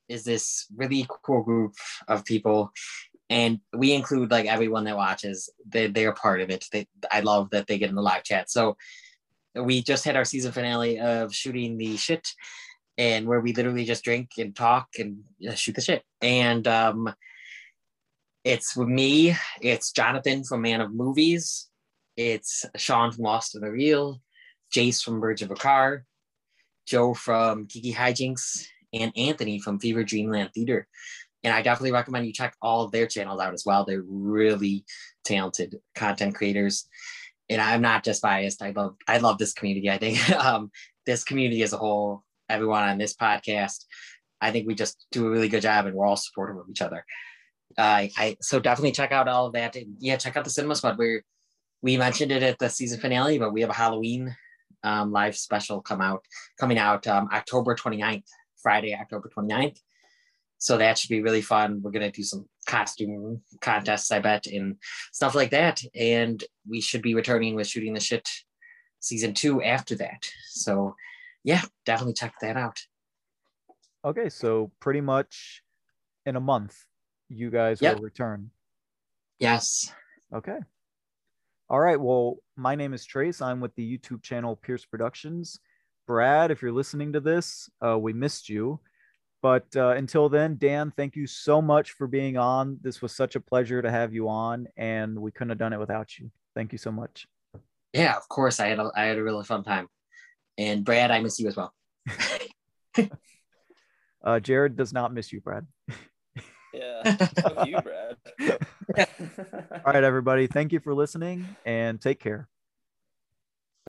is this really cool group of people, and we include like everyone that watches. They they're part of it. They I love that they get in the live chat. So we just had our season finale of shooting the shit, and where we literally just drink and talk and shoot the shit. And um, it's me. It's Jonathan from Man of Movies. It's Sean from Lost in the Real. Jace from Birds of a Car, Joe from Kiki Hijinks, and Anthony from Fever Dreamland Theater. And I definitely recommend you check all of their channels out as well. They're really talented content creators. And I'm not just biased. I love I love this community. I think um, this community as a whole, everyone on this podcast, I think we just do a really good job and we're all supportive of each other. Uh, I so definitely check out all of that. And yeah, check out the Cinema Squad. We're we mentioned it at the season finale, but we have a Halloween um, live special come out coming out um, October 29th, Friday, October 29th. So that should be really fun. We're gonna do some costume contests, I bet, and stuff like that. And we should be returning with shooting the shit season two after that. So yeah, definitely check that out. Okay, so pretty much in a month, you guys Yep. will return. Yes. Okay. All right. Well, my name is Trace. I'm with the YouTube channel Pierce Productions. Brad, if you're listening to this, uh, we missed you. But uh, until then, Dan, thank you so much for being on. This was such a pleasure to have you on, and we couldn't have done it without you. Thank you so much. Yeah, of course. I had a, I had a really fun time. And Brad, I miss you as well. Uh, Jared does not miss you, Brad. Yeah. You, Brad. All right, everybody. Thank you for listening and take care.